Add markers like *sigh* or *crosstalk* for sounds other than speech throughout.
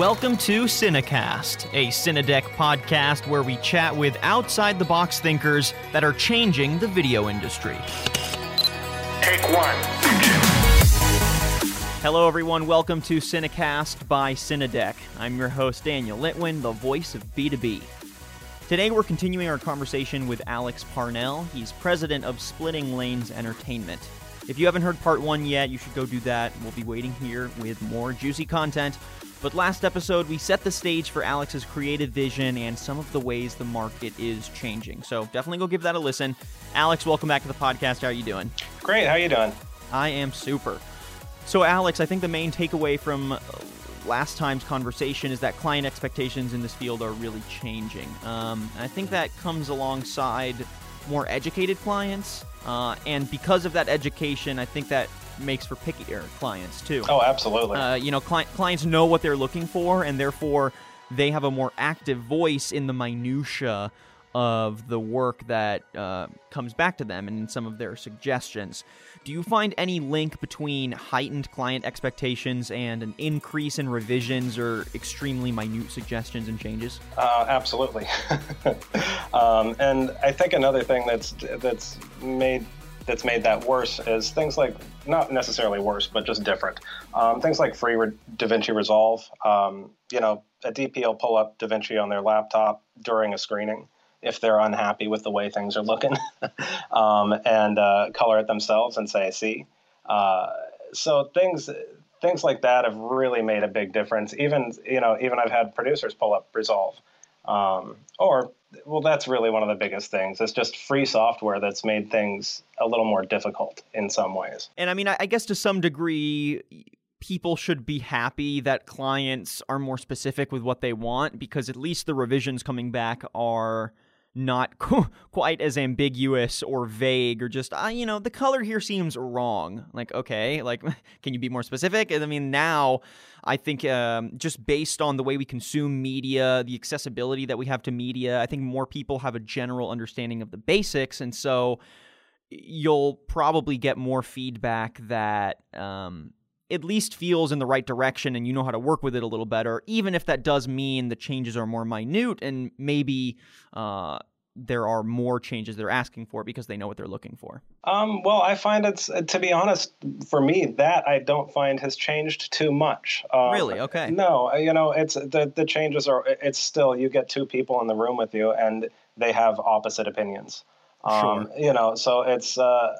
Welcome to Cinecast, a Cinedeck podcast where we chat with outside the box thinkers that are changing the video industry. Take one. Hello, everyone. Welcome to Cinecast by Cinedeck. I'm your host, Daniel Litwin, the voice of B2B. Today, we're continuing our conversation with Alex Parnell. He's president of Splitting Lanes Entertainment. If you haven't heard part one yet, you should go do that. We'll be waiting here with more juicy content. But last episode, we set the stage for Alex's creative vision and some of the ways the market is changing. So definitely go give that a listen. Alex, welcome back to the podcast. How are you doing? Great. How are you doing? I am super. So, Alex, I think the main takeaway from last time's conversation is that client expectations in this field are really changing. Um, I think that comes alongside more educated clients. Uh, and because of that education, I think that makes for pickier clients too. Oh, absolutely. Uh, you know, cli- clients know what they're looking for, and therefore they have a more active voice in the minutia of the work that uh, comes back to them and in some of their suggestions. Do you find any link between heightened client expectations and an increase in revisions or extremely minute suggestions and changes? Uh, absolutely. *laughs* um, and I think another thing that's that's made that's made that worse is things like not necessarily worse, but just different. Um, things like free Re- DaVinci Resolve. Um, you know, a DP will pull up DaVinci on their laptop during a screening if they're unhappy with the way things are looking, *laughs* um, and uh, color it themselves and say, "See." Uh, so things things like that have really made a big difference. Even you know, even I've had producers pull up Resolve, um, or well, that's really one of the biggest things. It's just free software that's made things a little more difficult in some ways. And I mean, I guess to some degree, people should be happy that clients are more specific with what they want because at least the revisions coming back are not *laughs* quite as ambiguous or vague or just uh, you know the color here seems wrong. Like okay like *laughs* can you be more specific? I mean now i think um, just based on the way we consume media the accessibility that we have to media i think more people have a general understanding of the basics. And so you'll probably get more feedback that um, at least feels in the right direction and you know how to work with it a little better, even if that does mean the changes are more minute and maybe uh, there are more changes they're asking for because they know what they're looking for? Um, well, I find it's, to be honest, for me, that I don't find has changed too much. Um, really? Okay. No, you know, it's the, the changes are, it's still, you get two people in the room with you and they have opposite opinions. Um, sure. You know, so it's, uh,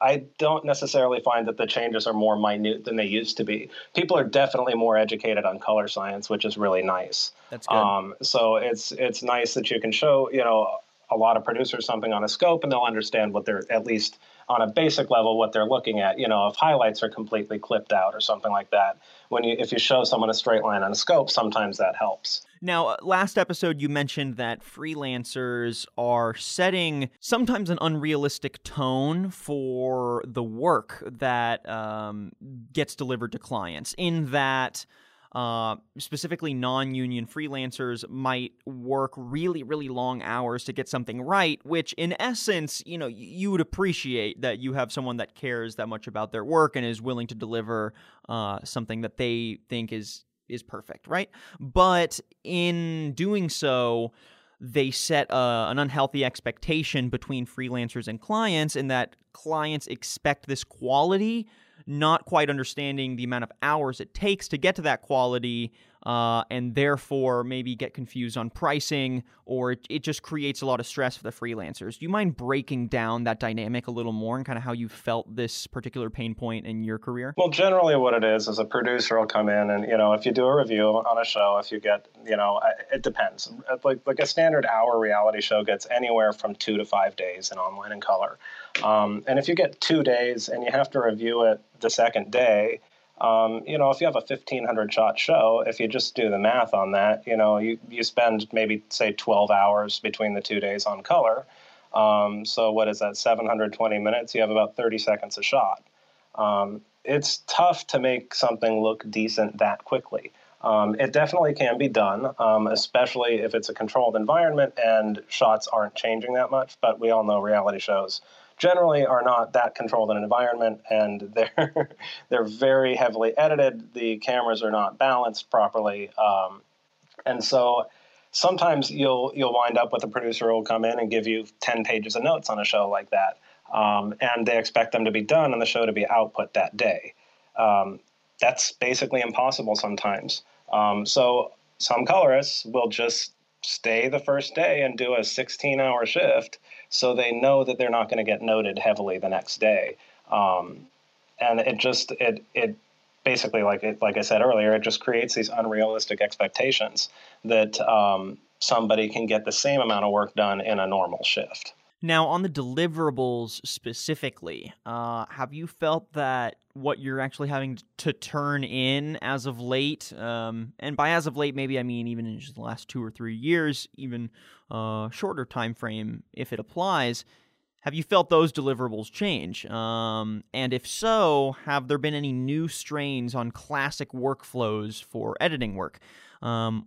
I don't necessarily find that the changes are more minute than they used to be. People are definitely more educated on color science, which is really nice. That's good. Um, so it's it's nice that you can show you know a lot of producers something on a scope, and they'll understand what they're at least on a basic level what they're looking at. You know, if highlights are completely clipped out or something like that, when you if you show someone a straight line on a scope, sometimes that helps. Now, uh, last episode you mentioned that freelancers are setting sometimes an unrealistic tone for the work that um, gets delivered to clients. In that uh, specifically non-union freelancers might work really really long hours to get something right which in essence you know you would appreciate that you have someone that cares that much about their work and is willing to deliver uh, something that they think is is perfect right? But in doing so they set uh, an unhealthy expectation between freelancers and clients in that clients expect this quality not quite understanding the amount of hours it takes to get to that quality, uh, and therefore maybe get confused on pricing, or it, it just creates a lot of stress for the freelancers. Do you mind breaking down that dynamic a little more and kind of how you felt this particular pain point in your career? Well, generally, what it is is a producer will come in, and you know, if you do a review on a show, if you get, you know, it depends. Like like a standard hour reality show gets anywhere from two to five days in online and color. Um, and if you get two days and you have to review it the second day, um, you know, if you have a 1500 shot show, if you just do the math on that, you know, you, you spend maybe, say, 12 hours between the two days on color. Um, so what is that, 720 minutes? You have about 30 seconds a shot. Um, it's tough to make something look decent that quickly. Um, it definitely can be done, um, especially if it's a controlled environment and shots aren't changing that much. But we all know reality shows generally are not that controlled in an environment, and *laughs* they're they're very heavily edited. The cameras are not balanced properly, um, and so sometimes you'll you'll wind up with a producer who will come in and give you 10 pages of notes on a show like that um, and they expect them to be done and the show to be output that day um, that's basically impossible sometimes um, so some colorists will just stay the first day and do a 16 hour shift so they know that they're not going to get noted heavily the next day um, and it just it it basically, like it, like I said earlier, it just creates these unrealistic expectations that um, somebody can get the same amount of work done in a normal shift. Now, on the deliverables specifically, uh, have you felt that what you're actually having to turn in as of late, um, and by as of late, maybe I mean even in just the last two or three years, even uh, shorter time frame if it applies, have you felt those deliverables change? Um, and if so, have there been any new strains on classic workflows for editing work? Um,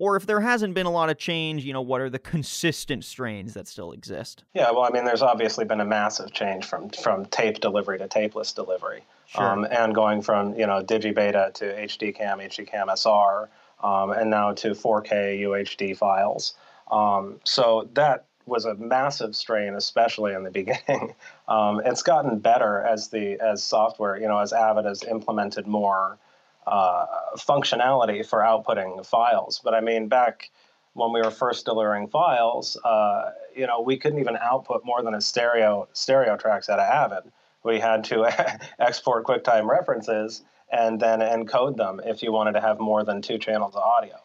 or if there hasn't been a lot of change, you know, what are the consistent strains that still exist? Yeah, well, I mean, there's obviously been a massive change from from tape delivery to tapeless delivery, sure. um, and going from you know digibeta to HDCAM, HD cam SR, um, and now to 4K UHD files. Um, so that was a massive strain, especially in the *laughs* beginning. Um, it's gotten better as the as software, you know, as Avid has implemented more uh, functionality for outputting files. But I mean, back when we were first delivering files, uh, you know, we couldn't even output more than a stereo stereo tracks out of Avid. We had to *laughs* export QuickTime references and then encode them if you wanted to have more than two channels of audio.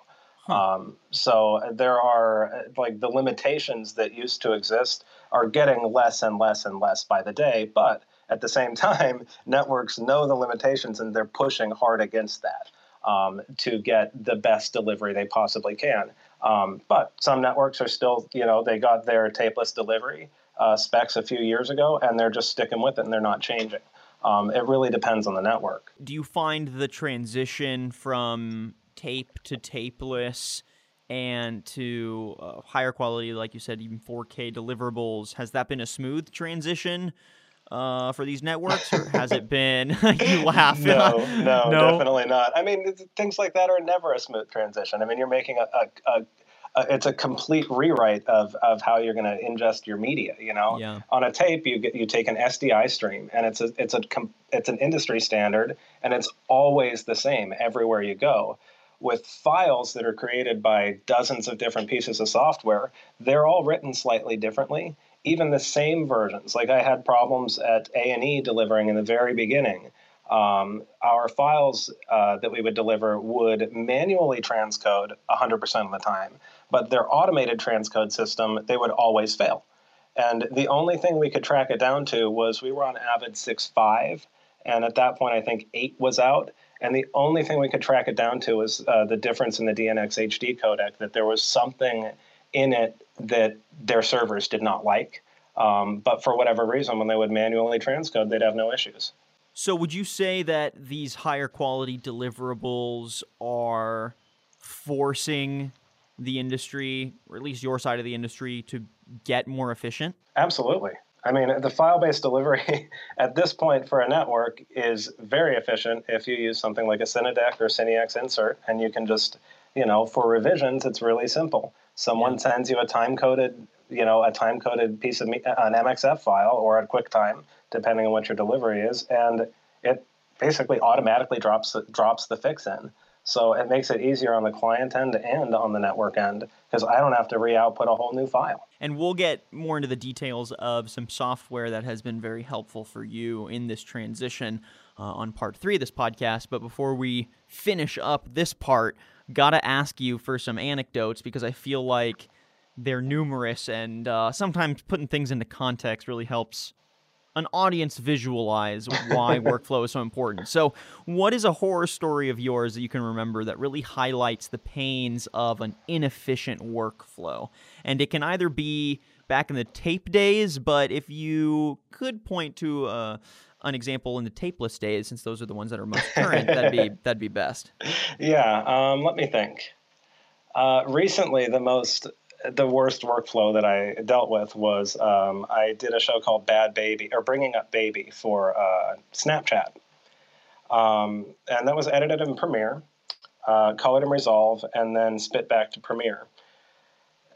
Um, so there are like the limitations that used to exist are getting less and less and less by the day. But at the same time, *laughs* networks know the limitations and they're pushing hard against that um, to get the best delivery they possibly can. Um, but some networks are still, you know, they got their tapeless delivery uh, specs a few years ago and they're just sticking with it and they're not changing. Um, it really depends on the network. Do you find the transition from tape to tapeless and to uh, higher quality, like you said, even 4K deliverables. Has that been a smooth transition uh, for these networks, or has it *laughs* been? *laughs* you laugh. No, *laughs* no, no, definitely not. I mean, things like that are never a smooth transition. I mean, you're making a, a, a it's a complete rewrite of, of how you're going to ingest your media. You know, yeah. on a tape, you get you take an SDI stream, and it's a it's a it's an industry standard, and it's always the same everywhere you go with files that are created by dozens of different pieces of software, they're all written slightly differently. Even the same versions, like I had problems at A&E delivering in the very beginning. Um, our files uh, that we would deliver would manually transcode 100% of the time, but their automated transcode system, they would always fail. And the only thing we could track it down to was we were on Avid 6.5, and at that point I think 8 was out, and the only thing we could track it down to was uh, the difference in the DNxHD codec, that there was something in it that their servers did not like. Um, but for whatever reason, when they would manually transcode, they'd have no issues. So, would you say that these higher quality deliverables are forcing the industry, or at least your side of the industry, to get more efficient? Absolutely. I mean, the file based delivery *laughs* at this point for a network is very efficient if you use something like a Cinedeck or Cinex insert, and you can just, you know, for revisions, it's really simple. Someone yeah. sends you a time coded, you know, a time coded piece of an MXF file or a QuickTime, depending on what your delivery is, and it basically automatically drops drops the fix in. So it makes it easier on the client end and on the network end because I don't have to re-output a whole new file. And we'll get more into the details of some software that has been very helpful for you in this transition uh, on part three of this podcast. But before we finish up this part, gotta ask you for some anecdotes because I feel like they're numerous and uh, sometimes putting things into context really helps an audience visualize why *laughs* workflow is so important. So, what is a horror story of yours that you can remember that really highlights the pains of an inefficient workflow? And it can either be back in the tape days, but if you could point to uh, an example in the tapeless days, since those are the ones that are most *laughs* current, that'd be that'd be best. Yeah, um, let me think. Uh, recently, the most the worst workflow that I dealt with was um, I did a show called Bad Baby or Bringing Up Baby for uh, Snapchat. Um, and that was edited in Premiere, uh, colored in Resolve, and then spit back to Premiere.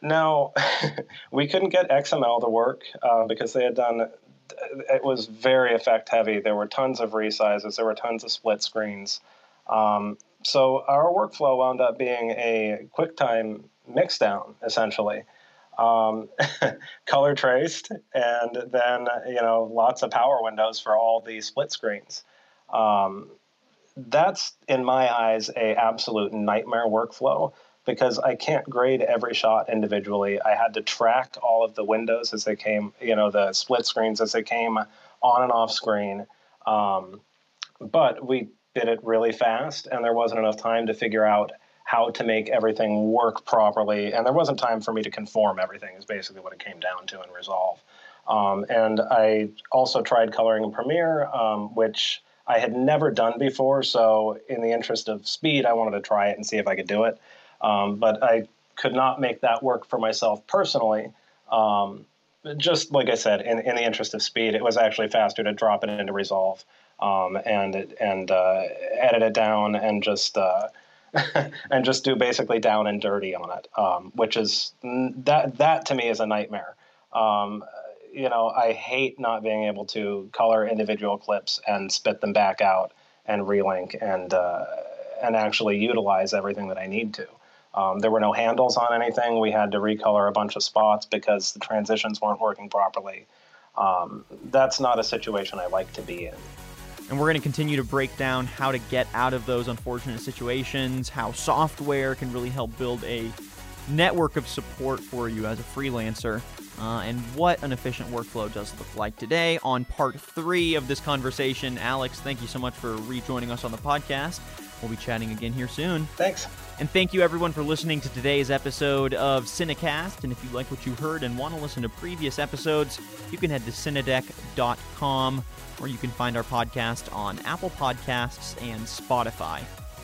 Now, *laughs* we couldn't get XML to work uh, because they had done it was very effect heavy. There were tons of resizes, there were tons of split screens. Um, so our workflow wound up being a QuickTime mixdown, essentially. Um, *laughs* color traced, and then you know lots of power windows for all the split screens. Um, that's in my eyes a absolute nightmare workflow because I can't grade every shot individually. I had to track all of the windows as they came, you know, the split screens as they came on and off screen. Um, but we did it really fast, and there wasn't enough time to figure out how to make everything work properly. And there wasn't time for me to conform everything, is basically what it came down to in Resolve. Um, and I also tried coloring in Premiere, um, which I had never done before. So, in the interest of speed, I wanted to try it and see if I could do it. Um, but I could not make that work for myself personally. Um, just like I said, in, in the interest of speed, it was actually faster to drop it into Resolve um, and and uh, edit it down and just uh, *laughs* and just do basically down and dirty on it, um, which is that that to me is a nightmare. Um, you know, I hate not being able to color individual clips and spit them back out and relink and uh, and actually utilize everything that I need to. Um, there were no handles on anything. We had to recolor a bunch of spots because the transitions weren't working properly. Um, that's not a situation I like to be in. And we're going to continue to break down how to get out of those unfortunate situations, how software can really help build a network of support for you as a freelancer, uh, and what an efficient workflow does look like today on part three of this conversation. Alex, thank you so much for rejoining us on the podcast. We'll be chatting again here soon. Thanks. And thank you everyone for listening to today's episode of Cinecast. And if you like what you heard and want to listen to previous episodes, you can head to cinedeck.com where you can find our podcast on Apple Podcasts and Spotify.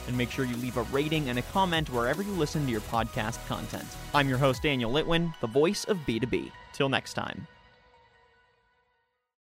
And make sure you leave a rating and a comment wherever you listen to your podcast content. I'm your host, Daniel Litwin, the voice of B2B. Till next time.